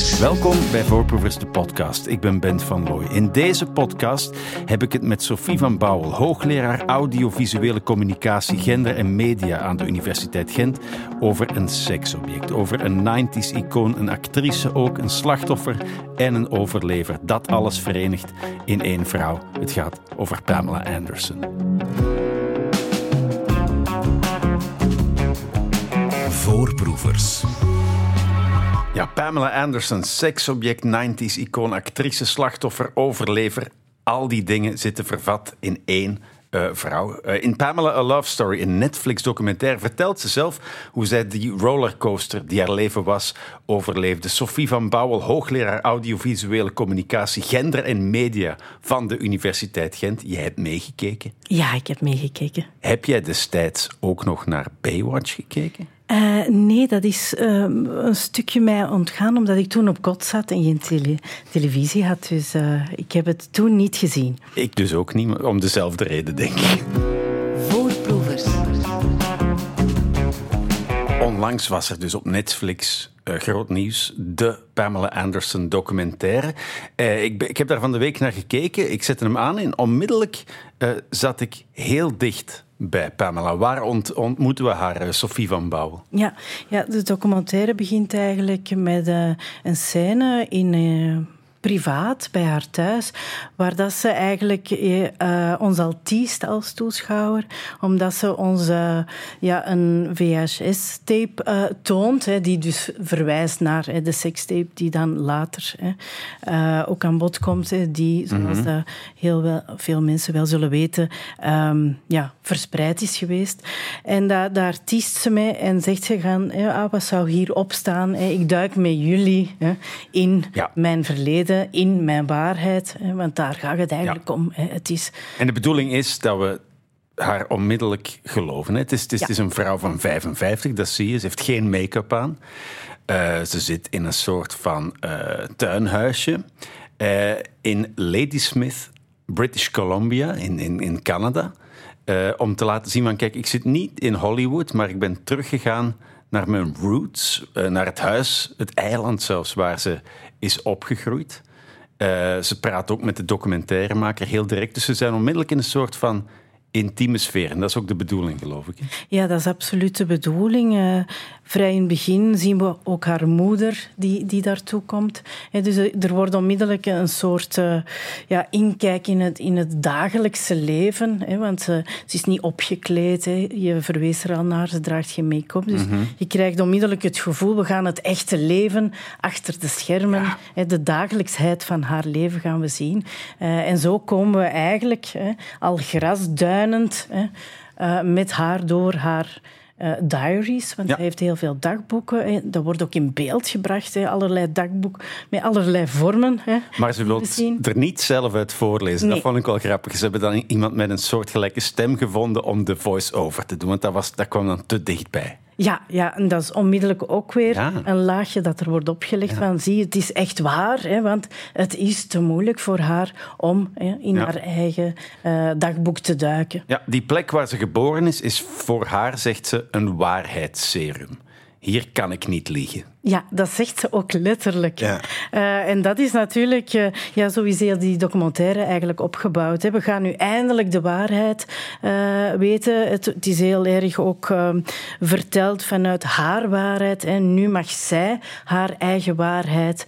Welkom bij Voorproevers, de podcast. Ik ben Bent van Looy. In deze podcast heb ik het met Sophie van Bouwel, hoogleraar audiovisuele communicatie, gender en media aan de Universiteit Gent, over een seksobject. Over een 90s icoon, een actrice ook, een slachtoffer en een overlever. Dat alles verenigd in één vrouw. Het gaat over Pamela Anderson. Voorproevers. Ja, Pamela Anderson, seksobject, 90s icoon, actrice, slachtoffer, overlever. Al die dingen zitten vervat in één uh, vrouw. Uh, in Pamela A Love Story, een Netflix-documentaire, vertelt ze zelf hoe zij die rollercoaster die haar leven was, overleefde. Sophie van Bouwel, hoogleraar audiovisuele communicatie, gender en media van de Universiteit Gent. Jij hebt meegekeken? Ja, ik heb meegekeken. Heb jij destijds ook nog naar Baywatch gekeken? Uh, nee, dat is uh, een stukje mij ontgaan, omdat ik toen op kot zat en geen tele televisie had. Dus uh, ik heb het toen niet gezien. Ik dus ook niet, om dezelfde reden, denk ik. Voorproevers. Onlangs was er dus op Netflix groot nieuws. De Pamela Anderson documentaire. ik, ik, heb daar van de week naar gekeken. Ik zette hem aan en onmiddellijk zat ik heel dicht bij Pamela. Waar ont ontmoeten we haar, Sophie van Bouwel? Ja, ja, de documentaire begint eigenlijk met uh, een scène in... Uh privaat bij haar thuis, waar dat ze eigenlijk uh, ons al als toeschouwer, omdat ze ons uh, ja, een VHS-tape uh, toont, hè, die dus verwijst naar hè, de sekstape die dan later hè, ook aan bod komt, hè, die, zoals mm -hmm. heel wel, veel mensen wel zullen weten, um, ja, verspreid is geweest. En da daar tiest ze mee en zegt ze gaan, ah, wat zou hier opstaan? Ik duik met jullie in ja. mijn verleden in mijn waarheid. Want daar gaat het eigenlijk ja. om. Het is... En de bedoeling is dat we haar onmiddellijk geloven. Het is, het is, ja. het is een vrouw van 55, dat zie je. Ze heeft geen make-up aan. Uh, ze zit in een soort van uh, tuinhuisje uh, in Ladysmith, British Columbia, in, in, in Canada. om te laten zien van, kijk, ik zit niet in Hollywood, maar ik ben teruggegaan naar mijn roots, naar het huis, het eiland zelfs, waar ze is opgegroeid. Uh, ze praat ook met de documentairemaker heel direct. Dus ze zijn onmiddellijk in een soort van intieme sfeer. En dat is ook de bedoeling, geloof ik. Ja, dat is absoluut de bedoeling. Uh, vrij in het begin zien we ook haar moeder die, die daartoe komt. dus er wordt onmiddellijk een soort uh, ja, inkijk in het, in het dagelijkse leven. Want ze, ze, is niet opgekleed. Je verwees er al naar, ze draagt geen make-up. Dus mm -hmm. je krijgt onmiddellijk het gevoel, we gaan het echte leven achter de schermen. Ja. De dagelijksheid van haar leven gaan we zien. Uh, en zo komen we eigenlijk al hè, uh, met haar door haar uh, diaries, want ja. hij heeft heel veel dagboeken. Hè. Dat wordt ook in beeld gebracht, hè. allerlei dagboeken met allerlei vormen. Hè. Maar ze wil er niet zelf uit voorlezen. Nee. Dat vond ik wel grappig. Ze hebben dan iemand met een soortgelijke stem gevonden om de voice-over te doen, want dat, was, dat kwam dan te dichtbij. Ja, ja, en dat is onmiddellijk ook weer ja. een laagje dat er wordt opgelegd. Ja. Van, zie, het is echt waar, hè, want het is te moeilijk voor haar om hè, in ja. haar eigen uh, dagboek te duiken. Ja, die plek waar ze geboren is, is voor haar, zegt ze, een waarheidsserum. Hier kan ik niet liegen. Ja, dat zegt ze ook letterlijk. Ja. Uh, en dat is natuurlijk, uh, ja, zo is heel die documentaire eigenlijk opgebouwd. Hè. We gaan nu eindelijk de waarheid uh, weten. Het, het, is heel erg ook verteld vanuit haar waarheid. En nu mag zij haar eigen waarheid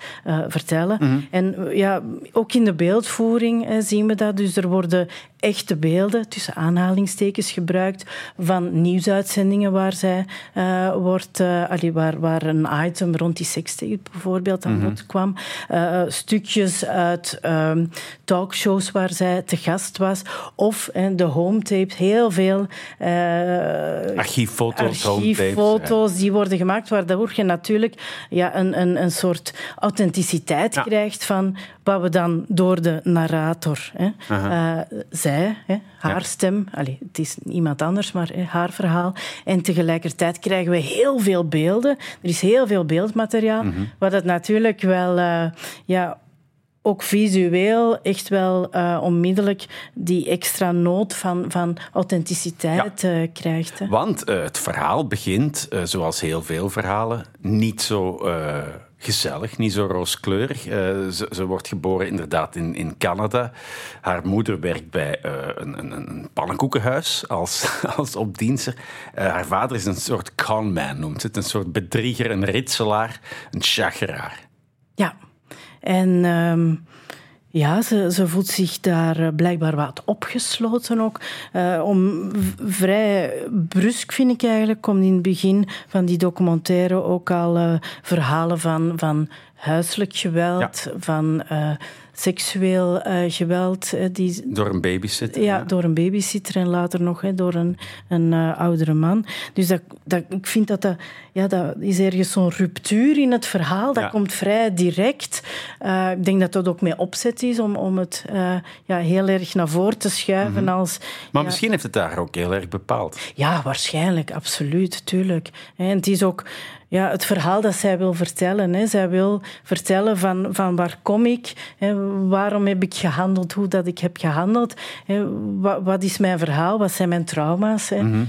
vertellen. Mm -hmm. En ja, ook in de beeldvoering zien we dat. Dus er worden echte beelden, tussen aanhalingstekens, gebruikt van nieuwsuitzendingen waar zij wordt, allee, waar, waar een item rond die sekstape bijvoorbeeld aan bod mm -hmm. kwam. Uh, stukjes uit um, talkshows waar zij te gast was. Of de hometapes, heel veel uh, archieffoto's, archieffoto's die worden gemaakt, waardoor je natuurlijk ja, een, een, een soort authenticiteit ja. krijgt van wat we dan door de narrator hè, uh, zij, hè, haar ja. stem, allez, het is iemand anders, maar hè, haar verhaal. En tegelijkertijd krijgen we heel veel beelden. Er is heel veel beeldmateriaal, mm -hmm. wat het natuurlijk wel uh, ja, ook visueel echt wel uh, onmiddellijk die extra noot van, van authenticiteit ja. uh, krijgt. Hè. Want uh, het verhaal begint, zoals heel veel verhalen, niet zo gezellig, niet zo rooskleurig. Uh, ze, ze, wordt geboren inderdaad in, in Canada. Haar moeder werkt bij uh, een, een, een, pannenkoekenhuis als, als opdienster. Uh, haar vader is een soort conman, noemt het. Een soort bedrieger, een ritselaar, een chageraar. Ja, en... Um ja, ze, ze voelt zich daar eh, blijkbaar wat opgesloten ook. Uh, om vrij brusk, vind ik eigenlijk, komt in het begin van die documentaire ook al uh, verhalen van, van huiselijk geweld, ja. van seksueel uh, geweld. Die, door een babysitter? Ja, door een babysitter en later nog hè, door een, een uh, oudere man. Dus dat, dat, ik vind dat dat, ja, dat is ergens zo'n ruptuur in het verhaal. Dat komt vrij direct. ik denk dat dat ook mee opzet is om, om het ja, heel erg naar voren te schuiven. Mhm. als, maar misschien heeft het daar ook heel erg bepaald. Ja, waarschijnlijk, absoluut, tuurlijk. En het is ook ja, het verhaal dat zij wil vertellen. Hè. Zij wil vertellen van, van waar kom ik, hè, waarom heb ik gehandeld, hoe dat ik heb gehandeld, hè, wat, wat, is mijn verhaal, wat zijn mijn trauma's, hè, mm -hmm.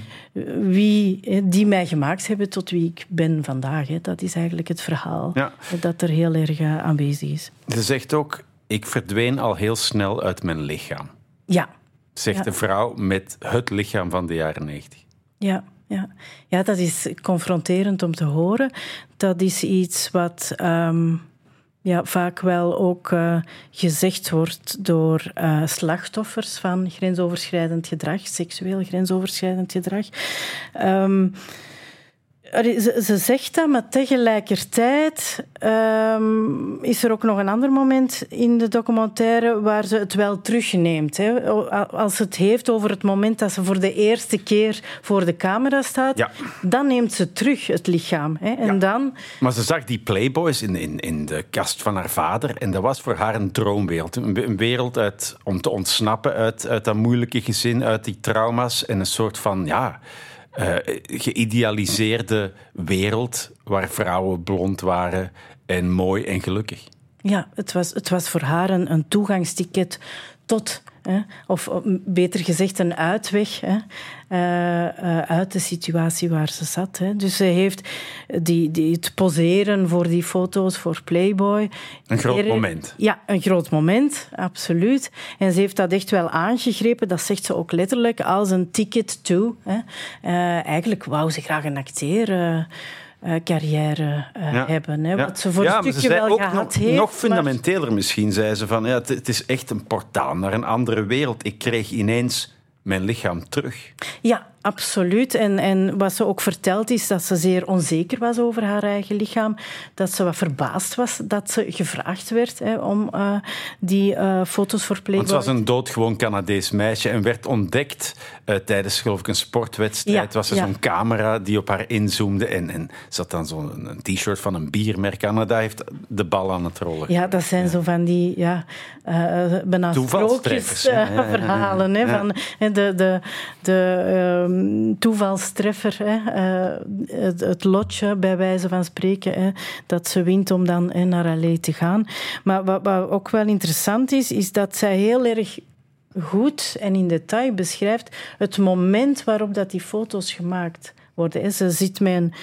Wie die mij gemaakt hebben tot wie ik ben vandaag. Dat is eigenlijk het verhaal ja. dat er heel erg uh, aanwezig is. Ze zegt ook, ik verdween al heel snel uit mijn lichaam. Ja. Zegt ja. de vrouw met het lichaam van de jaren negentig. Ja. Ja. ja, dat is confronterend om te horen. Dat is iets wat um, ja, vaak wel ook uh, gezegd wordt door uh, slachtoffers van grensoverschrijdend gedrag, seksueel grensoverschrijdend gedrag. Um, ze, ze, zegt dat, maar tegelijkertijd um, is er ook nog een ander moment in de documentaire waar ze het wel terugneemt. Hè. Als het heeft over het moment dat ze voor de eerste keer voor de camera staat, ja. dan neemt ze terug het lichaam. Hè. En ja. dan... Maar ze zag die playboys in, in, in de kast van haar vader en dat was voor haar een droomwereld. Een, een wereld uit, om te ontsnappen uit, uit dat moeilijke gezin, uit die trauma's en een soort van... ja uh, geïdealiseerde wereld waar vrouwen blond waren en mooi en gelukkig. Ja, het was, het was voor haar een, een toegangsticket tot, hè, of beter gezegd een uitweg hè, uit de situatie waar ze zat. Hè. Dus ze heeft die, die, het poseren voor die foto's voor Playboy. Een groot er, moment. Ja, een groot moment, absoluut. En ze heeft dat echt wel aangegrepen, dat zegt ze ook letterlijk, als een ticket to. Hè. Uh, eigenlijk wou ze graag een acteur uh, carrière uh, ja. hebben. Hè, wat ze voor ja, een stukje wel ook gehad nog, heeft. Nog fundamenteler maar... misschien, zei ze van ja, het, het, is echt een portaal naar een andere wereld. Ik kreeg ineens mijn lichaam terug. Ja, absoluut. En, en wat ze ook vertelt is dat ze zeer onzeker was over haar eigen lichaam. Dat ze wat verbaasd was dat ze gevraagd werd hè, om uh, die uh, foto's voor Playboy... Want ze was een doodgewoon Canadees meisje en werd ontdekt uh, tijdens geloof ik een sportwedstrijd. Ja, was er ja. zo'n camera die op haar inzoomde en, en ze had dan zo'n t-shirt van een biermerk daar heeft de bal aan het rollen. Ja, dat zijn ja. zo van die ja, bijna sprookjesverhalen. Hè, van, de, de, de toevalstreffer, hè, uh, het, lotje bij wijze van spreken, hè, dat ze wint om dan naar LA te gaan. Maar wat, wat ook wel interessant is, is dat zij heel erg goed en in detail beschrijft het moment waarop dat die foto's gemaakt worden. Ze zit met een,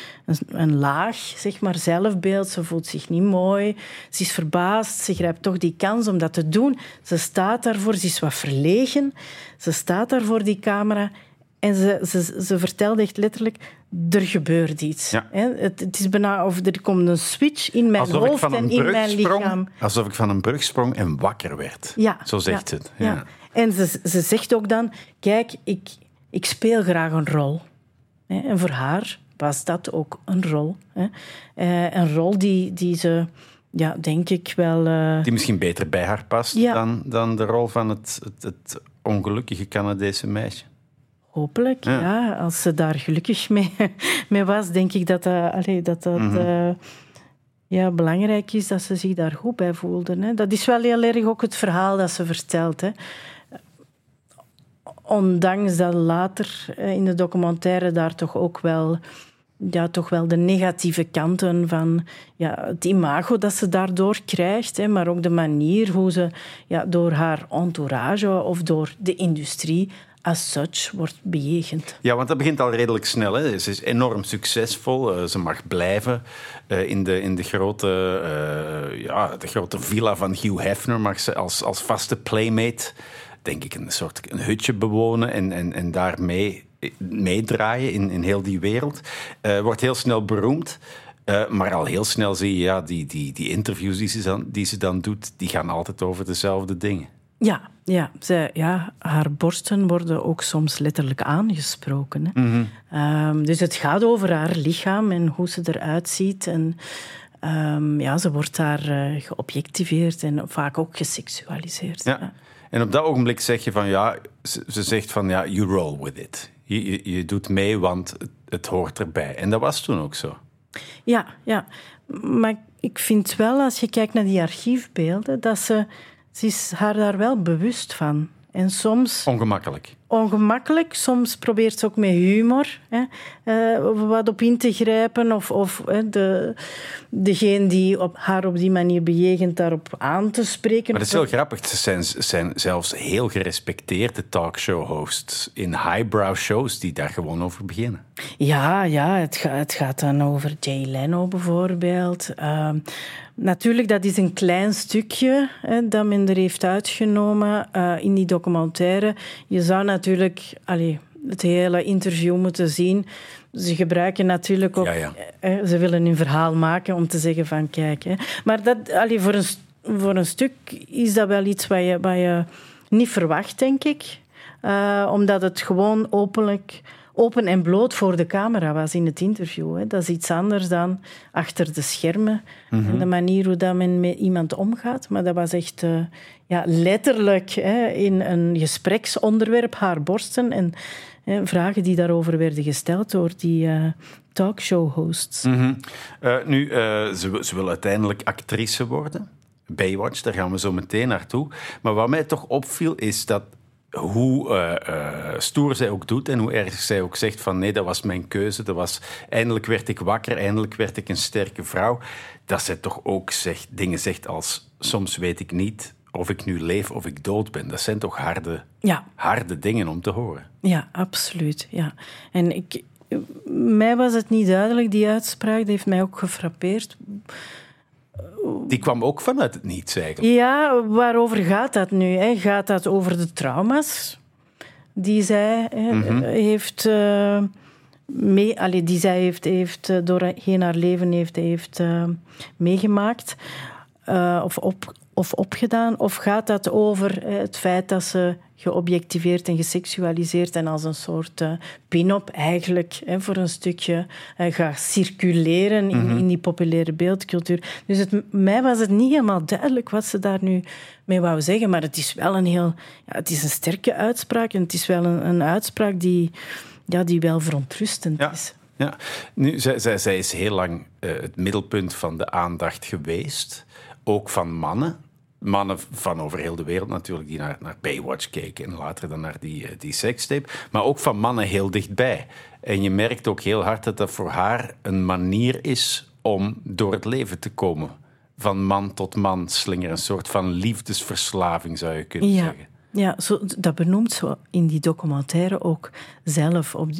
een, laag zeg maar, zelfbeeld, ze voelt zich niet mooi, ze is verbaasd, ze grijpt toch die kans om dat te doen. Ze staat daarvoor, ze is wat verlegen, ze staat daar voor die camera en ze, ze, ze vertelde echt letterlijk, er gebeurt iets. Ja. Het, het, is bijna of er komt een switch in mijn alsof hoofd en in mijn lichaam. Alsof ik van een brug sprong en wakker werd. Ja. Zo zegt ja. het. Ja. ja. En ze, ze zegt ook dan, kijk, ik, ik speel graag een rol. En voor haar was dat ook een rol. Een rol die, die ze ja, denk ik wel. Uh... Die misschien beter bij haar past ja. dan, dan de rol van het, het, het ongelukkige Canadese meisje. Hopelijk, ja. ja. Als ze daar gelukkig mee, mee was, denk ik dat dat, allee, dat, dat mm -hmm. uh, ja, belangrijk is dat ze zich daar goed bij voelde. Hè. Dat is wel heel erg ook het verhaal dat ze vertelt. Hè. Ondanks dat later in de documentaire daar toch ook wel ja, toch wel de negatieve kanten van ja, het imago dat ze daardoor krijgt, hè, maar ook de manier hoe ze ja, door haar entourage of door de industrie as such wordt bejegend. Ja, want dat begint al redelijk snel. Hè. Ze is enorm succesvol. Uh, ze mag blijven uh, in, de, in de, grote, uh, ja, de grote villa van Hugh Hefner. Mag ze als, als vaste playmate, denk ik, een soort een hutje bewonen en, en, en daarmee meedraaien in, in heel die wereld. wordt heel snel beroemd. maar al heel snel zie je, ja, die, die, die interviews die ze, dan, die ze dan doet, die gaan altijd over dezelfde dingen. Ja, ja, zij, ja, haar borsten worden ook soms letterlijk aangesproken. Hè. Mhm. Um, dus het gaat over haar lichaam en hoe ze eruit ziet. En um, ja, ze wordt daar uh, geobjectiveerd en vaak ook geseksualiseerd. Ja. ja. En op dat ogenblik zeg je van ja, ze, ze zegt van ja, you roll with it. Je, je, je doet mee, want het, het hoort erbij. En dat was toen ook zo. Ja, ja. Maar ik vind wel, als je kijkt naar die archiefbeelden, dat ze ze is haar daar wel bewust van. En soms... Ongemakkelijk. Ongemakkelijk. Soms probeert ze ook met humor hè, uh, wat op in te grijpen. Of, of de, degene die op haar op die manier bejegent, daarop aan te spreken. Maar dat is heel grappig. Ze zijn, zijn zelfs heel gerespecteerde talkshow-hosts in highbrow shows die daar gewoon over beginnen. Ja, ja het, gaat, het gaat dan over Jay Leno bijvoorbeeld. Uh, Natuurlijk, dat is een klein stukje hè, dat men er heeft uitgenomen uh, in die documentaire. Je zou natuurlijk allee, het hele interview moeten zien. Ze gebruiken natuurlijk ook... Ja, ja. Hè, ze willen een verhaal maken om te zeggen van kijk. Hè. Maar dat, allee, voor, een, voor een stuk is dat wel iets wat je, wat je niet verwacht, denk ik. Uh, omdat het gewoon openlijk open en bloot voor de camera was in het interview. Hè. Dat is iets anders dan achter de schermen. Mhm. En de manier hoe dat men met iemand omgaat. Maar dat was echt uh, ja, letterlijk hè, in een gespreksonderwerp haar borsten. En hè, vragen die daarover werden gesteld door die uh, talkshow-hosts. Mm uh, nu, ze, ze wil uiteindelijk actrice worden. Baywatch, daar gaan we zo meteen naartoe. Maar wat mij toch opviel, is dat hoe uh, uh, stoer zij ook doet en hoe erg zij ook zegt van nee, dat was mijn keuze, dat was, eindelijk werd ik wakker, eindelijk werd ik een sterke vrouw, dat zij toch ook zegt, dingen zegt als soms weet ik niet of ik nu leef of ik dood ben. Dat zijn toch harde, ja. harde dingen om te horen. Ja, absoluut. Ja. En ik, mij was het niet duidelijk, die uitspraak, die heeft mij ook gefrappeerd. Die kwam ook vanuit het niets eigenlijk. Ja, waarover gaat dat nu? Hè? Gaat dat over de trauma's die zij mm -hmm. heeft... Uh, mee, allee, die zij heeft, heeft uh, doorheen haar leven heeft, heeft uh, meegemaakt of, op, of opgedaan? Of gaat dat over het feit dat ze geobjectiveerd en geseksualiseerd en als een soort uh, pin-up eigenlijk hè, voor een stukje uh, gaat circuleren in, mm -hmm. in, die populaire beeldcultuur. Dus het, mij was het niet helemaal duidelijk wat ze daar nu mee wou zeggen, maar het is wel een heel... Ja, het is een sterke uitspraak en het is wel een, een uitspraak die, ja, die wel verontrustend ja. is. Ja, nu, zij, zij, zij is heel lang uh, het middelpunt van de aandacht geweest, ook van mannen mannen van over heel de wereld natuurlijk die naar, naar Baywatch keken en later dan naar die, die sekstape, maar ook van mannen heel dichtbij. En je merkt ook heel hard dat dat voor haar een manier is om door het leven te komen. Van man tot man slingeren, een soort van liefdesverslaving zou je kunnen ja. zeggen. Ja, zo, dat benoemt ze in die documentaire ook zelf. Op,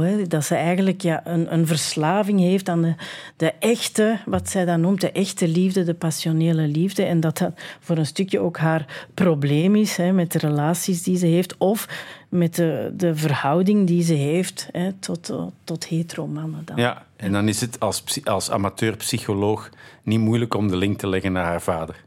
Hè. Dat ze eigenlijk ja, een, een verslaving heeft aan de, de echte, wat zij dan noemt, de echte liefde, de passionele liefde. En dat dat voor een stukje ook haar probleem is hè, met de relaties die ze heeft. Of met de, de verhouding die ze heeft hè, tot, tot hetero-mannen. Dan. Ja, en dan is het als, als amateur-psycholoog niet moeilijk om de link te leggen naar haar vader.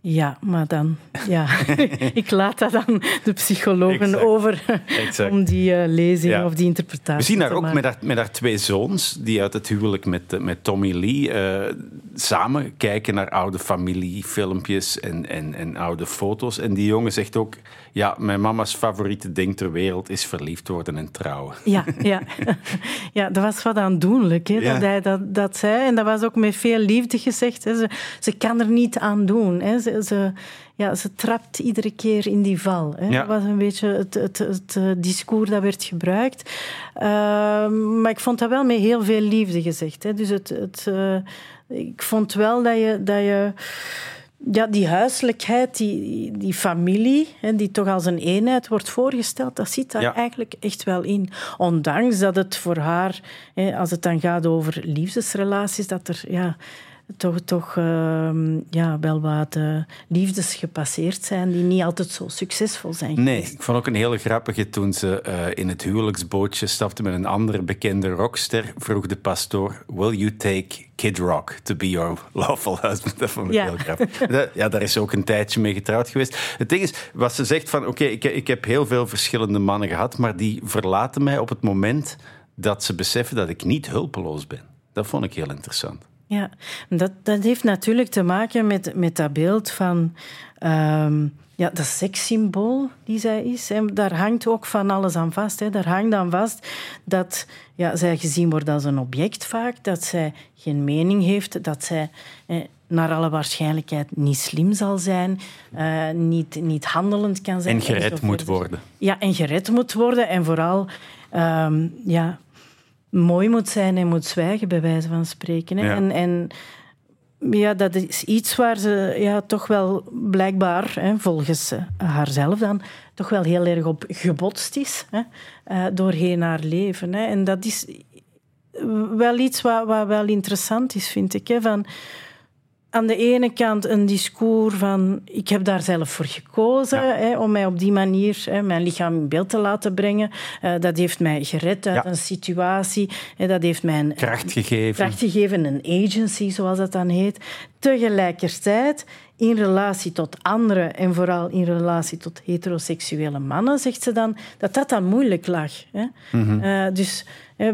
Ja, maar dan, ja, ik laat dat dan de psychologen exact. over exact. om die uh, lezing ja. of die interpretatie We zien haar te ook met haar, met haar twee zoons, die uit het huwelijk met, met Tommy Lee uh, samen kijken naar oude familiefilmpjes en, en, en oude foto's. En die jongen zegt ook, ja, mijn mama's favoriete ding ter wereld is verliefd worden en trouwen. Ja, ja. ja dat was wat aandoenlijk, hè, ja. dat hij dat, dat zei. En dat was ook met veel liefde gezegd. Hè. Ze, ze kan er niet aan doen. Hè. Ze, ze, ja, ze trapt iedere keer in die val. Hè. Ja. Dat was een beetje het, het, het, het discours dat werd gebruikt. Uh, maar ik vond dat wel met heel veel liefde gezegd. Hè. Dus het, het, uh, ik vond wel dat je... Dat je ja, die huiselijkheid, die, die familie, hè, die toch als een eenheid wordt voorgesteld, dat zit daar eigenlijk echt wel in. Ondanks dat het voor haar, hè, als het dan gaat over liefdesrelaties, dat er ja, toch, toch uh, ja, wel wat uh, liefdes gepasseerd zijn die niet altijd zo succesvol zijn Nee, ik vond ook een hele grappige toen ze uh, in het huwelijksbootje stapte met een andere bekende rockster, vroeg de pastoor, will you take Kid Rock to be your lawful husband? Dat vond ik ja. heel grappig. ja, daar is ook een tijdje mee getrouwd geweest. Het ding is, wat ze zegt van, oké, ik, ik heb heel veel verschillende mannen gehad, maar die verlaten mij op het moment dat ze beseffen dat ik niet hulpeloos ben. Dat vond ik heel interessant. Ja, dat, dat heeft natuurlijk te maken met, met dat beeld van um, ja, dat sekssymbool die zij is. Hè. Daar hangt ook van alles aan vast. Hè. Daar hangt aan vast dat ja, zij gezien wordt als een object vaak, dat zij geen mening heeft, dat zij eh, naar alle waarschijnlijkheid niet slim zal zijn, uh, niet, niet handelend kan zijn. En gered moet worden. Ja, en gered moet worden. En vooral um, ja, mooi moet zijn en moet zwijgen, bij wijze van spreken. Hè. En, en ja, dat is iets waar ze ja, toch wel blijkbaar, hè, volgens haarzelf dan, toch wel heel erg op gebotst is hè, uh, doorheen haar leven. Hè. En dat is wel iets wat, wat wel interessant is, vind ik. Hè, van, aan de ene kant een discours van ik heb daar zelf voor gekozen hè, om mij op die manier hè, mijn lichaam in beeld te laten brengen. Uh, dat heeft mij gered uit een situatie. Hè, dat heeft mij een kracht gegeven. kracht gegeven, een agency zoals dat dan heet. Tegelijkertijd in relatie tot anderen en vooral in relatie tot heteroseksuele mannen, zegt ze dan, dat dat dan moeilijk lag. Hè. Mm -hmm. uh, dus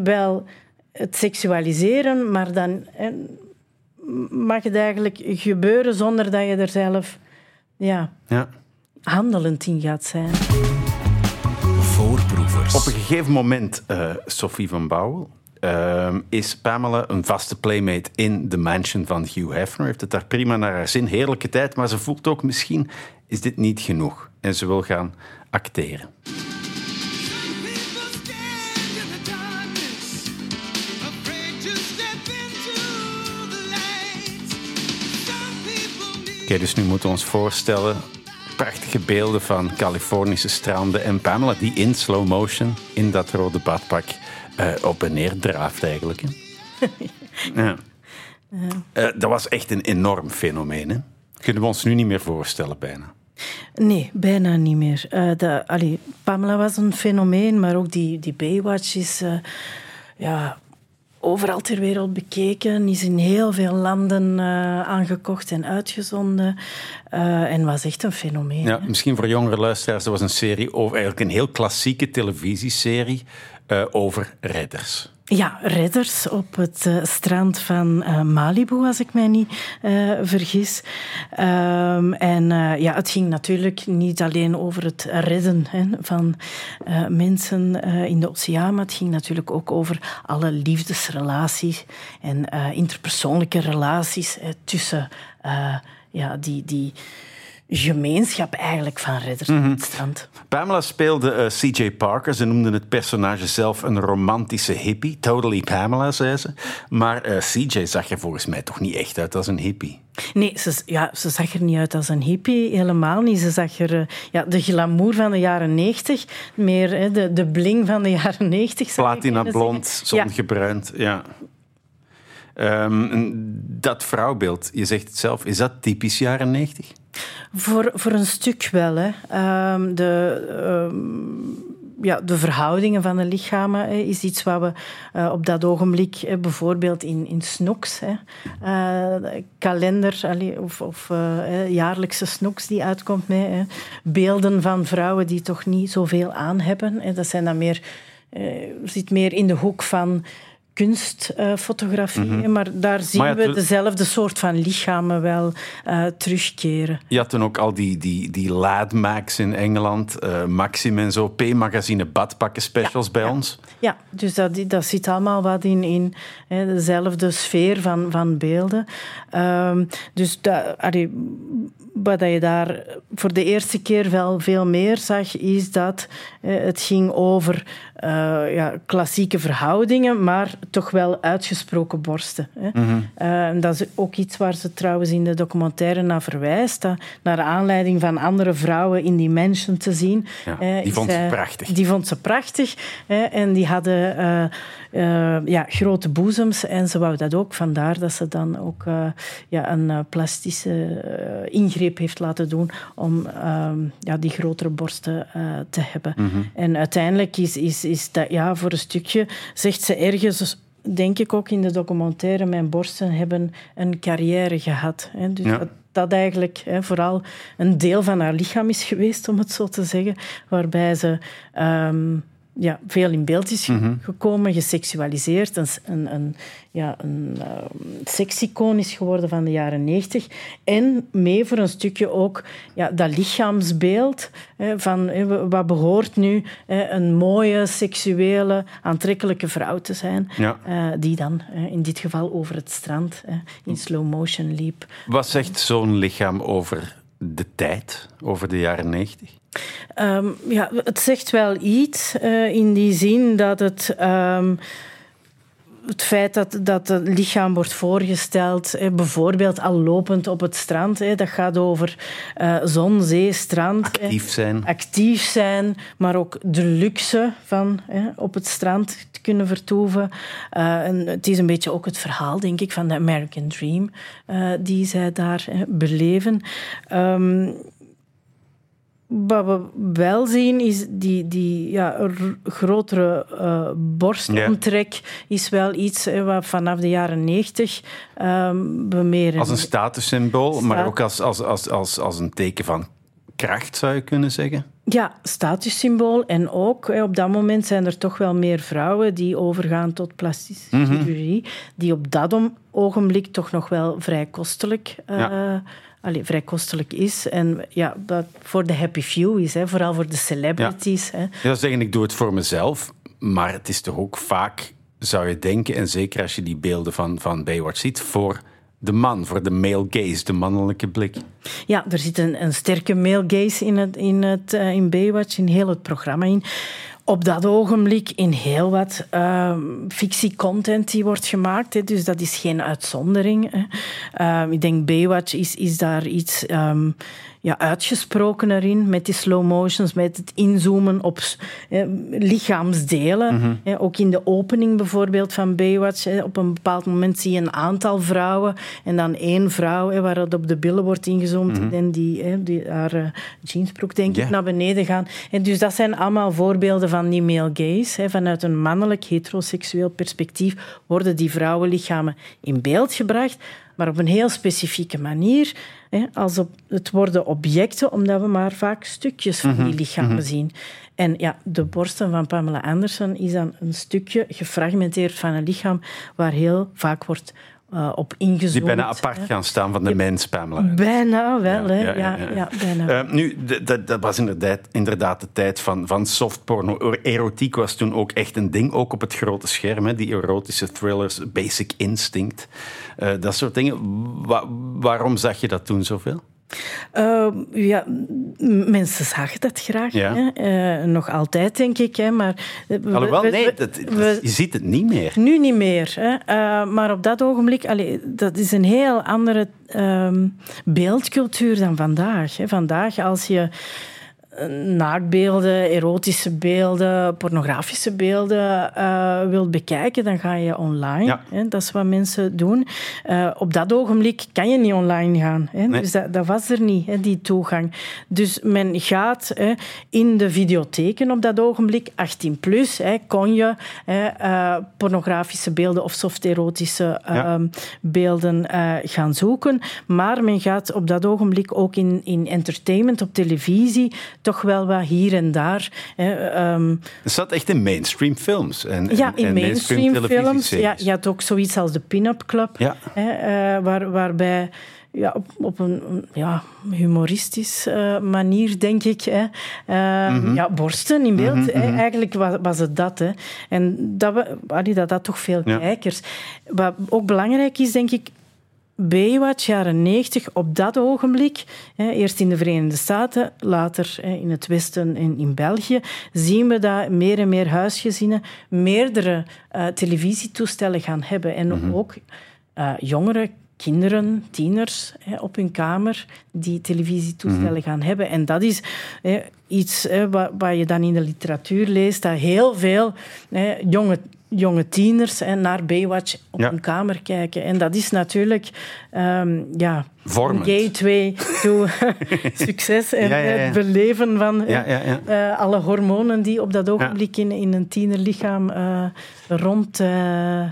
wel het seksualiseren, maar dan mag het eigenlijk gebeuren zonder dat je er zelf ja, ja. handelend in gaat zijn. Voorproevers. Op een gegeven moment, uh, Sophie van Bouwel, uh, is Pamela een vaste playmate in de mansion van Hugh Hefner. Heeft het daar prima naar haar zin. Heerlijke tijd, maar ze voelt ook misschien is dit niet genoeg. En ze wil gaan acteren. Oké, dus nu moeten we ons voorstellen prachtige beelden van Californische stranden en Pamela die in slow motion in dat rode badpak uh, op en neer draaft eigenlijk. ja. Uh, dat was echt een enorm fenomeen. Hè? Kunnen we ons nu niet meer voorstellen bijna. Nee, bijna niet meer. Uh, de, allee, Pamela was een fenomeen, maar ook die, die Baywatch is ja, overal ter wereld bekeken, is in heel veel landen uh, aangekocht en uitgezonden uh, en was echt een fenomeen. Ja, misschien voor jongere luisteraars, dat was een serie over eigenlijk een heel klassieke televisieserie uh, over redders. Ja, redders op het uh, strand van uh, Malibu, als ik mij niet uh, vergis. Um, en ja, het ging natuurlijk niet alleen over het redden hè, van mensen in de oceaan, maar het ging natuurlijk ook over alle liefdesrelaties en interpersoonlijke relaties tussen ja, die. die gemeenschap eigenlijk van redders mm -hmm. het strand. Pamela speelde uh, C.J. Parker. Ze noemde het personage zelf een romantische hippie. Totally Pamela, zei ze. Maar uh, C.J. zag er volgens mij toch niet echt uit als een hippie. Nee, ze, ja, ze zag er niet uit als een hippie, helemaal niet. Ze zag er uh, ja, de glamour van de jaren negentig, meer de, de bling van de jaren negentig. Platina blond, zongebruind, ja. ja. Um, dat vrouwbeeld, je zegt het zelf, is dat typisch jaren negentig? Voor, voor een stuk wel. Hè. Um, de, um, ja, de verhoudingen van de lichamen is iets wat we uh, op dat ogenblik, hè, bijvoorbeeld in, in snoeks, hè, uh, kalender of, of uh, jaarlijkse snoeks die uitkomt met beelden van vrouwen die toch niet zoveel aan hebben. Hè. Dat zijn dan meer, zit meer in de hoek van kunstfotografie. Mm -hmm. Maar daar zien maar we dezelfde soort van lichamen wel uh, terugkeren. Je had toen ook al die, die, die Max in Engeland, uh, Maxim en zo, P-magazine badpakken specials ja, bij ja. ons. Ja, dus dat, dat zit allemaal wat in, in hè, dezelfde sfeer van, van beelden. Um, dus dat, allee, wat je daar voor de eerste keer wel veel meer zag, is dat het ging over ja, klassieke verhoudingen, maar toch wel uitgesproken borsten. Hè. Mhm. dat is ook iets waar ze trouwens in de documentaire naar verwijst, naar aanleiding van andere vrouwen in die mensen te zien. Ja, die vond ze prachtig. Die vond ze prachtig en die hadden uh, ja, grote boezems en ze wou dat ook. Vandaar dat ze dan ook ja, een plastische ingreep heeft laten doen om ehm, ja, die grotere borsten te hebben. Mm -hmm. En uiteindelijk is, is, is dat ja, voor een stukje, zegt ze ergens denk ik ook in de documentaire, mijn borsten hebben een carrière gehad. Hè. Dus ja. dat, dat eigenlijk hè, vooral een deel van haar lichaam is geweest, om het zo te zeggen, waarbij ze um, ja, veel in beeld is mhm. gekomen, geseksualiseerd. Een, een, een ja, een uh, seksicoon is geworden van de jaren negentig. En mee voor een stukje ook ja, dat lichaamsbeeld hè, van hè, wat behoort nu hè, een mooie, seksuele, aantrekkelijke vrouw te zijn. Ja. Uh, die dan in dit geval over het strand in slow motion liep. Wat zegt zo'n lichaam over de tijd, over de jaren negentig? Um, ja, het zegt wel iets uh, in die zin dat het. Um, het feit dat, dat het lichaam wordt voorgesteld, bijvoorbeeld al lopend op het strand, dat gaat over uh, zon, zee, strand. Actief zijn. Actief zijn, maar ook de luxe van op het strand te kunnen vertoeven. Uh, en het is een beetje ook het verhaal, denk ik, van de American Dream uh, die zij daar beleven. Wat we wel zien is die, die ja, grotere uh, borstomtrek is wel iets hè, wat vanaf de jaren negentig um, we meer... Als een statussymbool, maar ook als, als, als, als, als een teken van kracht, zou je kunnen zeggen? Ja, statussymbool. En ook op dat moment zijn er toch wel meer vrouwen die overgaan tot plastische mhm. chirurgie, die op dat ogenblik toch nog wel vrij kostelijk uh, allee, vrij kostelijk is. En ja, dat voor de happy few is, hè, vooral voor de celebrities. Ja. Hè. Ja, zeggen, ik doe het voor mezelf, maar het is toch ook vaak, zou je denken, en zeker als je die beelden van, van Baywatch ziet, voor de man, voor de male gaze, de mannelijke blik. Ja, er zit een, een sterke male gaze in, het, in, het, uh, in Baywatch, in heel het programma in op dat ogenblik in heel wat uh, fictiecontent die wordt gemaakt. Hè. Dus dat is geen uitzondering. Hè. Uh, ik denk Baywatch is, is daar iets... Um, ja, uitgesproken erin, met die slow motions, met het inzoomen op lichaamsdelen. Mhm. ook in de opening bijvoorbeeld van Baywatch, op een bepaald moment zie je een aantal vrouwen en dan één vrouw waar het op de billen wordt ingezoomd mhm. en die, die haar uh, jeansbroek denk ik naar beneden gaan. En dus dat zijn allemaal voorbeelden van die male gaze. vanuit een mannelijk heteroseksueel perspectief worden die vrouwenlichamen in beeld gebracht, maar op een heel specifieke manier. Hè, als op, het worden objecten, omdat we maar vaak stukjes van die mhm, lichamen mhm. zien. En ja, de borsten van Pamela Anderson is dan een stukje gefragmenteerd van een lichaam waar heel vaak wordt uh, op ingezoomd. Die bijna apart gaan staan van de mens, Pamela. Bijna wel, hè. Ja, ja, bijna. Uh, nu, dat, dat was inderdaad, inderdaad de tijd van, van softporno. Erotiek was toen ook echt een ding, ook op het grote scherm. Hè. Die erotische thrillers, Basic Instinct, uh, dat soort dingen. Wa waarom zag je dat toen zoveel? Uh, ja, mensen zagen dat graag. Ja. Hè? Uh, nog altijd, denk ik. Hè? Maar, Alhoewel, nee, dat, je ziet het niet meer. Nu niet meer. Hè? Uh, maar op dat ogenblik, allee, dat is een heel andere ehm, beeldcultuur dan vandaag. Hè? Vandaag, als je naaktbeelden, erotische beelden, pornografische beelden uh, wilt bekijken, dan ga je online. Hè? Dat is wat mensen doen. Uh, op dat ogenblik kan je niet online gaan. Hè? Dus dat, dat, was er niet, hè, die toegang. Dus men gaat hè, in de videotheken op dat ogenblik, 18 plus, hè, kon je uh, pornografische beelden of soft-erotische ja. Ehm, beelden gaan zoeken. Maar men gaat op dat ogenblik ook in, in entertainment op televisie toch wel wat hier en daar. Hè, um... Het zat echt in mainstream films. En, ja, in mainstream, films. Ja, je had ook zoiets als de Pin-Up Club, ja. hè, uh, waar, waarbij ja, op, op een ja, humoristisch uh, manier, denk ik. Hè. Uh, mm -hmm. Ja, borsten in beeld. Mm -hmm. hè. Mhm. Eigenlijk was, was, het dat. Hè. En dat, we, dat had toch veel ja. kijkers. Wat ook belangrijk is, denk ik, Baywatch, jaren 90, op dat ogenblik, eerst in de Verenigde Staten, later in het Westen en in België, zien we dat meer en meer huisgezinnen meerdere uh, televisietoestellen gaan hebben. En mhm. ook uh, jongere kinderen, tieners op hun kamer die televisietoestellen mhm. gaan hebben. En dat is iets wat, wat, je dan in de literatuur leest, dat heel veel jonge jonge tieners en naar Baywatch op ja. hun kamer kijken. En dat is natuurlijk um, ja, Vormend. een gateway to succes en het beleven van uh, alle hormonen die op dat ogenblik in, in een tienerlichaam uh, rond... Uh,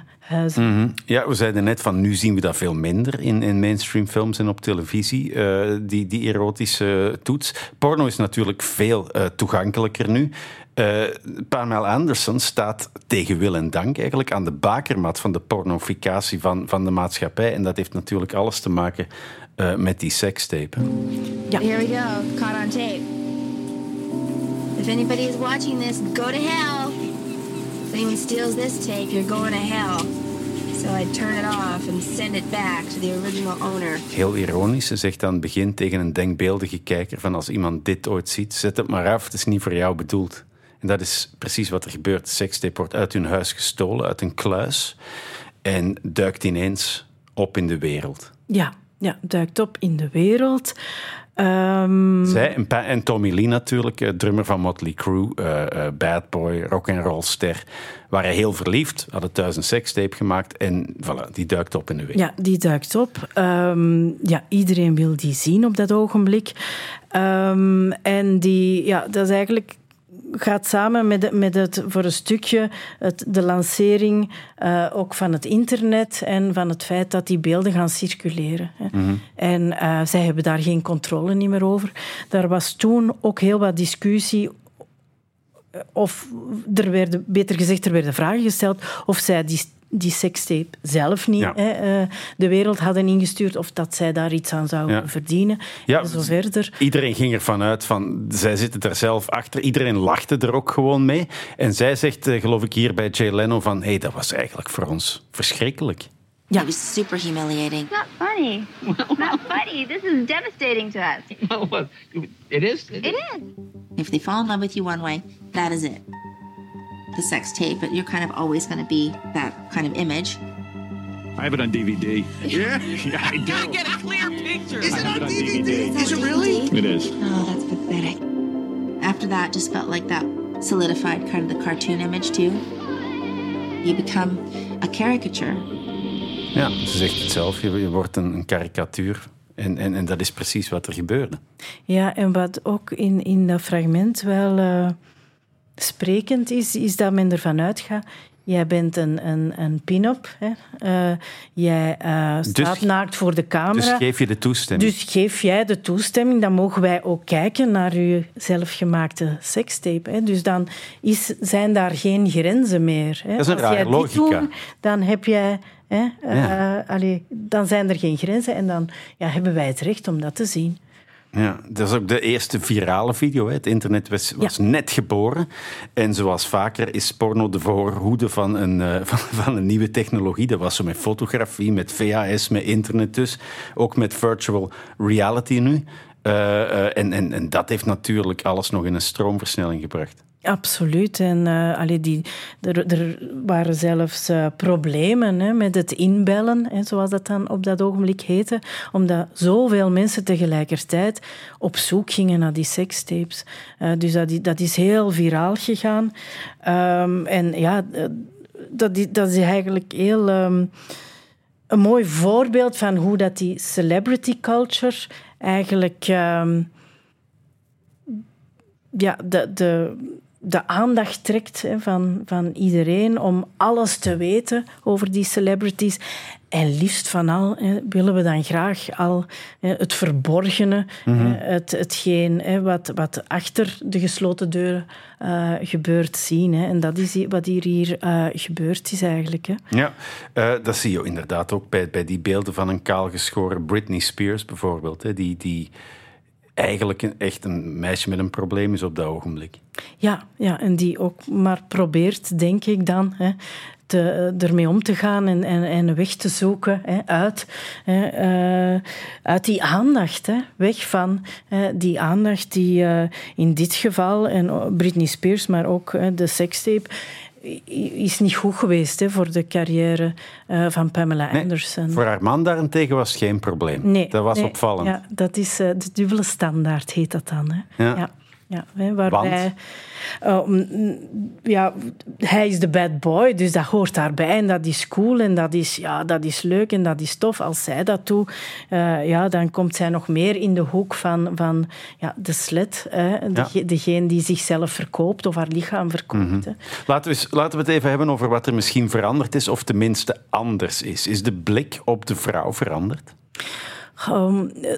Mm Ja, we zeiden net van nu zien we dat veel minder in, in mainstream films en op televisie, die, die erotische toets. Porno is natuurlijk veel toegankelijker nu. Uh, Pamela Anderson staat tegen wil en dank eigenlijk aan de bakermat van de pornificatie van, van de maatschappij. En dat heeft natuurlijk alles te maken uh, met die sekstape. Ja. Here we go, caught on tape. If anybody is watching this, go to hell. If anyone steals this tape, you're going to hell. So I turn it off and send it back to the original owner. Heel ironisch, ze zegt aan het begin tegen een denkbeeldige kijker van als iemand dit ooit ziet, zet het maar af, het is niet voor jou bedoeld. En dat is precies wat er gebeurt. Sekstape wordt uit hun huis gestolen, uit een kluis. En duikt ineens op in de wereld. Ja, ja duikt op in de wereld. Um... Zij en, en, Tommy Lee natuurlijk, eh, drummer van Motley Crue, uh, uh, bad boy, rock and roll ster, waren heel verliefd, hadden thuis een sekstape gemaakt en voilà, die duikt op in de wereld. Ja, die duikt op. Um, ja, iedereen wil die zien op dat ogenblik. Um, en die, ja, dat is eigenlijk gaat samen met, met het, voor een stukje het, de lancering uh, ook van het internet en van het feit dat die beelden gaan circuleren. Hè. Mm -hmm. En uh, zij hebben daar geen controle niet meer over. Daar was toen ook heel wat discussie of er werden, beter gezegd, er werden vragen gesteld of zij die die sekstape zelf niet hè, uh, de wereld hadden ingestuurd of dat zij daar iets aan zouden verdienen. Ja, en zo verder. Iedereen ging ervan uit van zij zitten er zelf achter. Iedereen lachte er ook gewoon mee. En zij zegt, uh, geloof ik hier bij Jay Leno van hé, hey, dat was eigenlijk voor ons verschrikkelijk. Ja. It was super humiliating. It's not funny. It's not funny. This is devastating to us. well, it is. It, it is. If they fall in love with you one way, that is it. The sex tape, but you're kind of always going to be that kind of image. I have it on DVD. Yeah? yeah, I do. Gotta get a clear picture. Is it on, on DVD? DVD? Is, it really? It is. Oh, that's pathetic. After that, just felt like that solidified kind of the cartoon image too. You become a caricature. Ja, ze zegt het zelf, je wordt een, een karikatuur. En, en, en dat is precies wat er gebeurde. Ja, en wat ook in, in dat fragment wel... Uh sprekend is, is dat men ervan uitgaat. Jij bent een, een, een pin-up. Uh, jij uh, staat dus, naakt voor de camera. Dus geef je de toestemming. Dus geef jij de toestemming. Dan mogen wij ook kijken naar je zelfgemaakte sekstape. Hè. Dus dan is, zijn daar geen grenzen meer. Hè. Dat is een Als jij logica. Doet, dan heb jij... Hè, uh, allee, dan zijn er geen grenzen en dan ja, hebben wij het recht om dat te zien. Ja, dat is ook de eerste virale video. Hè. Het internet was, was net geboren. En zoals vaker is porno de voorhoede van een, uh, van, van, een nieuwe technologie. Dat was zo met fotografie, met VHS, met internet dus. Ook met virtual reality nu. Uh, uh, en, en, en dat heeft natuurlijk alles nog in een stroomversnelling gebracht. Absoluut. En uh, die, er, er, waren zelfs uh, problemen hè, met het inbellen, hè, zoals dat dan op dat ogenblik heette, omdat zoveel mensen tegelijkertijd op zoek gingen naar die sekstapes. Uh, dus dat, dat is heel viraal gegaan. Um, en ja, dat, dat is eigenlijk heel... Um, een mooi voorbeeld van hoe dat die celebrity culture eigenlijk... Um, ja, de, de, de aandacht trekt hè, van, van iedereen om alles te weten over die celebrities. En liefst van al hè, willen we dan graag al hè, het verborgene, mm het, hetgeen hè, wat, wat achter de gesloten deuren uh, gebeurt zien. Hè. En dat is wat hier, hier uh, gebeurd is eigenlijk. Hè. Ja, uh, dat zie je inderdaad ook bij, bij die beelden van een kaalgeschoren Britney Spears bijvoorbeeld. Hè, die... die eigenlijk echt een meisje met een probleem is op dat ogenblik. Ja, ja, en die ook maar probeert, denk ik dan, hè, te, ermee om te gaan en, en, en weg te zoeken hè, uit, hè, eh, uit die aandacht. Hè, weg van hè, die aandacht die uh, in dit geval, en Britney Spears, maar ook de sekstape, is niet goed geweest hè, voor de carrière uh, van Pamela Nee, Anderson. voor haar man daarentegen was het geen probleem. Nee, dat was nee, opvallend. Ja, dat is uh, de dubbele standaard, heet dat dan. Hè. Ja. ja. Ja, hè, waarbij, uh, ja, hij is de bad boy, dus dat hoort daarbij en dat is cool en dat is, ja, dat is leuk en dat is tof. Als zij dat doet, uh, ja, dan komt zij nog meer in de hoek van, van ja, de slet, hè, de, Ja. degene die zichzelf verkoopt of haar lichaam verkoopt. Mhm. hè. Laten, we, laten we het even hebben over wat er misschien veranderd is, of tenminste anders is. Is de blik op de vrouw veranderd? Um, eh,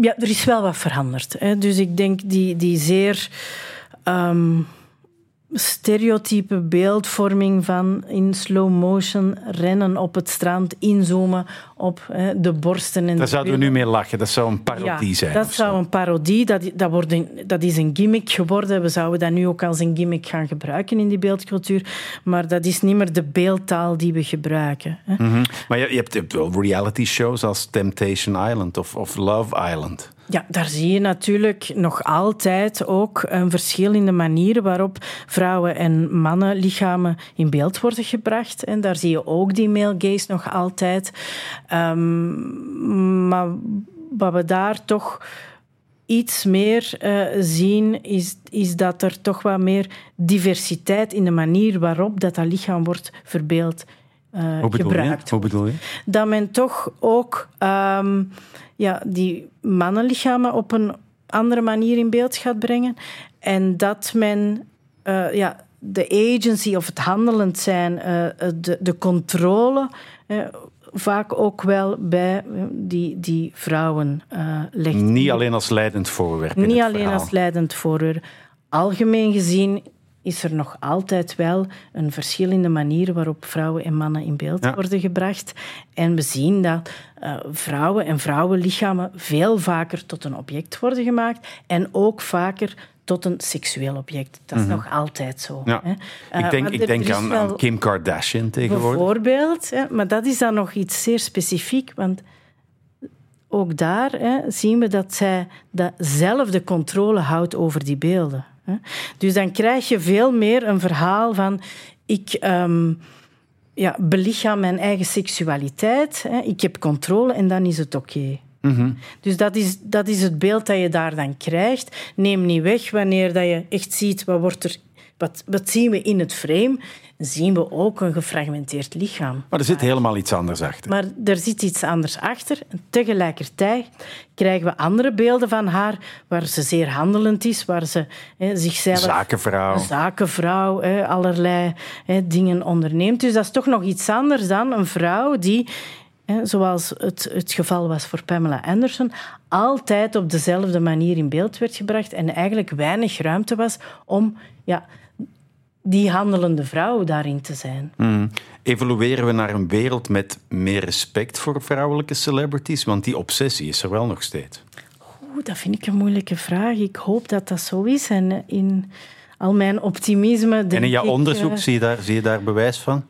ja, er is wel wat veranderd. Hè. Dus ik denk die, die zeer ehm, stereotype beeldvorming van in slow motion rennen op het strand, inzoomen op hè, de borsten en Daar de zouden we nu mee lachen. Dat zou een parodie ja, zijn. Dat zo. zou een parodie, dat, dat, wordt een, dat is een gimmick geworden. We zouden dat nu ook als een gimmick gaan gebruiken in die beeldcultuur. Maar dat is niet meer de beeldtaal die we gebruiken. Hè. Mhm. Maar je, je, hebt, je hebt wel reality shows als Temptation Island of, of Love Island. Ja, daar zie je natuurlijk nog altijd ook een verschil in de manieren waarop vrouwen- en mannenlichamen in beeld worden gebracht. En daar zie je ook die male gaze nog altijd. Ehm, maar wat we daar toch iets meer eh, zien, is, is dat er toch wat meer diversiteit in de manier waarop dat, dat lichaam wordt verbeeld Hoe bedoel gebruikt? Hoe bedoel je? dat men toch ook ehm, ja, die mannenlichamen op een andere manier in beeld gaat brengen. En dat men eh, ja, de agency of het handelend zijn, eh, de, de controle, eh, vaak ook wel bij eh, die, die vrouwen eh legt. Niet alleen als leidend voorwerp. Niet alleen verhaal. als leidend voorwerp. Algemeen gezien is er nog altijd wel een verschil in de manier waarop vrouwen en mannen in beeld Ja. worden gebracht. En we zien dat eh, vrouwen en vrouwenlichamen veel vaker tot een object worden gemaakt en ook vaker tot een seksueel object. Dat is nog altijd zo. Mhm. Ja. Hè. Eh, Ik denk, ik denk aan Kim Kardashian tegenwoordig. Bijvoorbeeld, hè, maar dat is dan nog iets zeer specifiek, want ook daar hè, zien we dat zij dezelfde controle houdt over die beelden. Dus dan krijg je veel meer een verhaal van ik ehm, ja, belichaam mijn eigen seksualiteit, hè, ik heb controle en dan is het oké. Dus dat is, dat is het beeld dat je daar dan krijgt. Neem niet weg wanneer dat je echt ziet wat, wordt er, wat, wat zien we in het frame. Zien we ook een gefragmenteerd lichaam. Maar er zit helemaal iets anders achter. Maar er zit iets anders achter. En tegelijkertijd krijgen we andere beelden van haar waar ze zeer handelend is, waar ze hè, zichzelf... Zakenvrouw. Zakenvrouw, hè, allerlei hè, dingen onderneemt. Dus dat is toch nog iets anders dan een vrouw die, zoals het, het geval was voor Pamela Anderson, altijd op dezelfde manier in beeld werd gebracht en eigenlijk weinig ruimte was om ja, die handelende vrouw daarin te zijn. Mm. Evolueren we naar een wereld met meer respect voor vrouwelijke celebrities? Want die obsessie is er wel nog steeds. Oeh, dat vind ik een moeilijke vraag. Ik hoop dat dat zo is. En in al mijn optimisme denk En in jouw ik, onderzoek eh, zie, je daar, zie je daar bewijs van?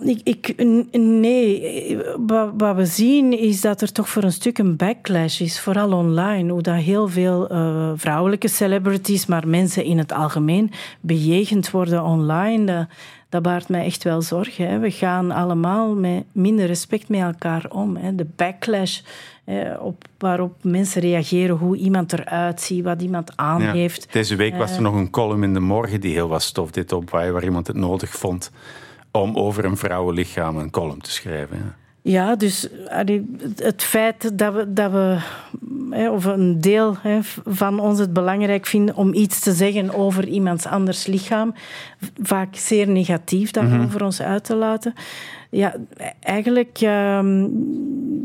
Ik, ik, nee, wat, wat we zien is dat er toch voor een stuk een backlash is, vooral online. Hoe dat heel veel eh, vrouwelijke celebrities, maar mensen in het algemeen, bejegend worden online. Dat, dat baart mij echt wel zorgen. Hè. We gaan allemaal met minder respect met elkaar om. Hè. De backlash hè, op, waarop mensen reageren, hoe iemand eruit ziet, wat iemand aan Ja. heeft. Deze week was er nog een column in de morgen die heel wat stof deed op, waar iemand het nodig vond om over een vrouwenlichaam een column te schrijven. Ja. Ja, dus het feit dat we, dat we of een deel van ons het belangrijk vinden om iets te zeggen over iemands anders lichaam, vaak zeer negatief daarover ons uit te laten. Ja, eigenlijk ehm,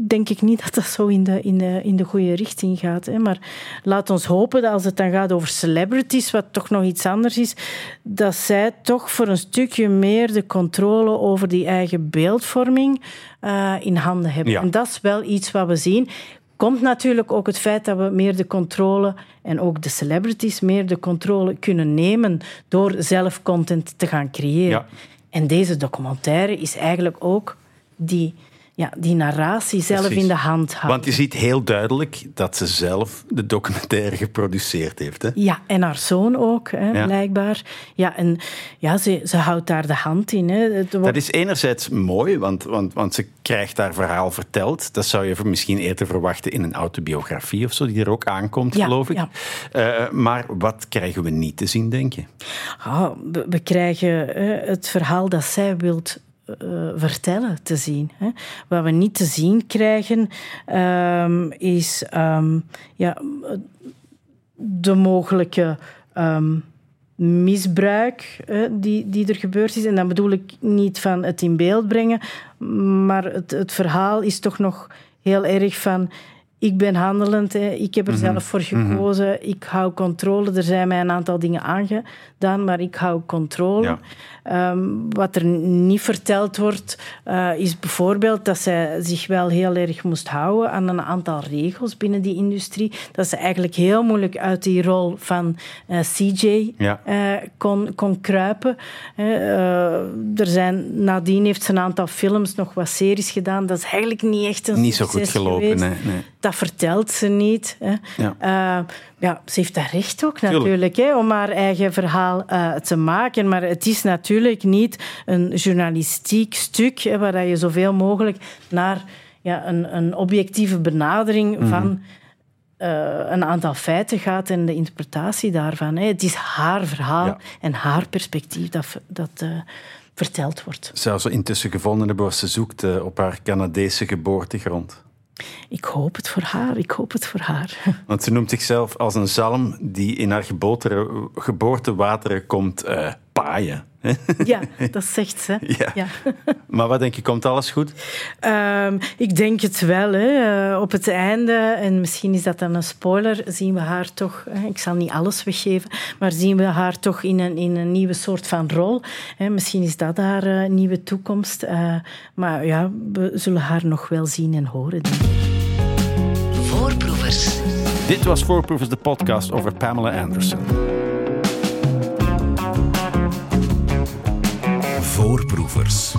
denk ik niet dat dat zo in de, in de, in de goede richting gaat. Hè. Maar laat ons hopen dat als het dan gaat over celebrities, wat toch nog iets anders is, dat zij toch voor een stukje meer de controle over die eigen beeldvorming eh, in handen hebben. Ja. En dat is wel iets wat we zien. komt natuurlijk ook het feit dat we meer de controle en ook de celebrities meer de controle kunnen nemen door zelf content te gaan creëren. Ja. En deze documentaire is eigenlijk ook die, ja, die narratie zelf Precies. in de hand houden. Want je ziet heel duidelijk dat ze zelf de documentaire geproduceerd heeft. Hè? Ja, en haar zoon ook, hè, Ja. blijkbaar. Ja, en ja, ze, ze houdt daar de hand in. Hè. Wordt- Dat is enerzijds mooi, want, want, want ze krijgt haar verhaal verteld. Dat zou je misschien eerder verwachten in een autobiografie of zo, die er ook aankomt, Ja, geloof ik. ja. Eh, maar wat krijgen we niet te zien, denk je? We, we krijgen eh, het verhaal dat zij wilt eh, vertellen te zien. Hè. Wat we niet te zien krijgen, ehm, is ehm, ja, de mogelijke ehm, misbruik eh, die, die er gebeurd is. En dan bedoel ik niet van het in beeld brengen, maar het, het verhaal is toch nog heel erg van. Ik ben handelend, hè. ik heb er zelf voor gekozen, ik hou controle. Er zijn mij een aantal dingen aangedaan, maar ik hou controle. Ja. Ehm, wat er niet verteld wordt, eh, is bijvoorbeeld dat zij zich wel heel erg moest houden aan een aantal regels binnen die industrie. Dat ze eigenlijk heel moeilijk uit die rol van eh, CJ Ja. eh, kon, kon kruipen. Er zijn, nadien heeft ze een aantal films, nog wat series gedaan. Dat is eigenlijk niet echt een Niet zo goed gelopen, geweest. nee, nee. Dat vertelt ze niet. Hè. Ja. Eh, ja, ze heeft dat recht ook natuurlijk, hè, om haar eigen verhaal eh, te maken. Maar het is natuurlijk niet een journalistiek stuk hè, waar dat je zoveel mogelijk naar ja, een, een objectieve benadering Mhm. van eh, een aantal feiten gaat en de interpretatie daarvan. Hè. Het is haar verhaal Ja. en haar perspectief dat, dat verteld wordt. Zou ze intussen gevonden hebben wat ze zoekt op haar Canadese geboortegrond? Ik hoop het voor haar, ik hoop het voor haar. Want ze noemt zichzelf als een zalm die in haar geboorte, geboortewateren komt eh, paaien. Ja, dat zegt ze. Ja. ja. Maar wat denk je, komt alles goed? Ehm, ik denk het wel. Hè. Eh, op het einde, en misschien is dat dan een spoiler, zien we haar toch, hè, ik zal niet alles weggeven, maar zien we haar toch in een, in een nieuwe soort van rol. Hè. Misschien is dat haar eh, nieuwe toekomst. Eh, maar ja, we zullen haar nog wel zien en horen. denk ik. Voorproevers. Dit was Voorproevers, de podcast over Pamela Anderson. Voorproevers.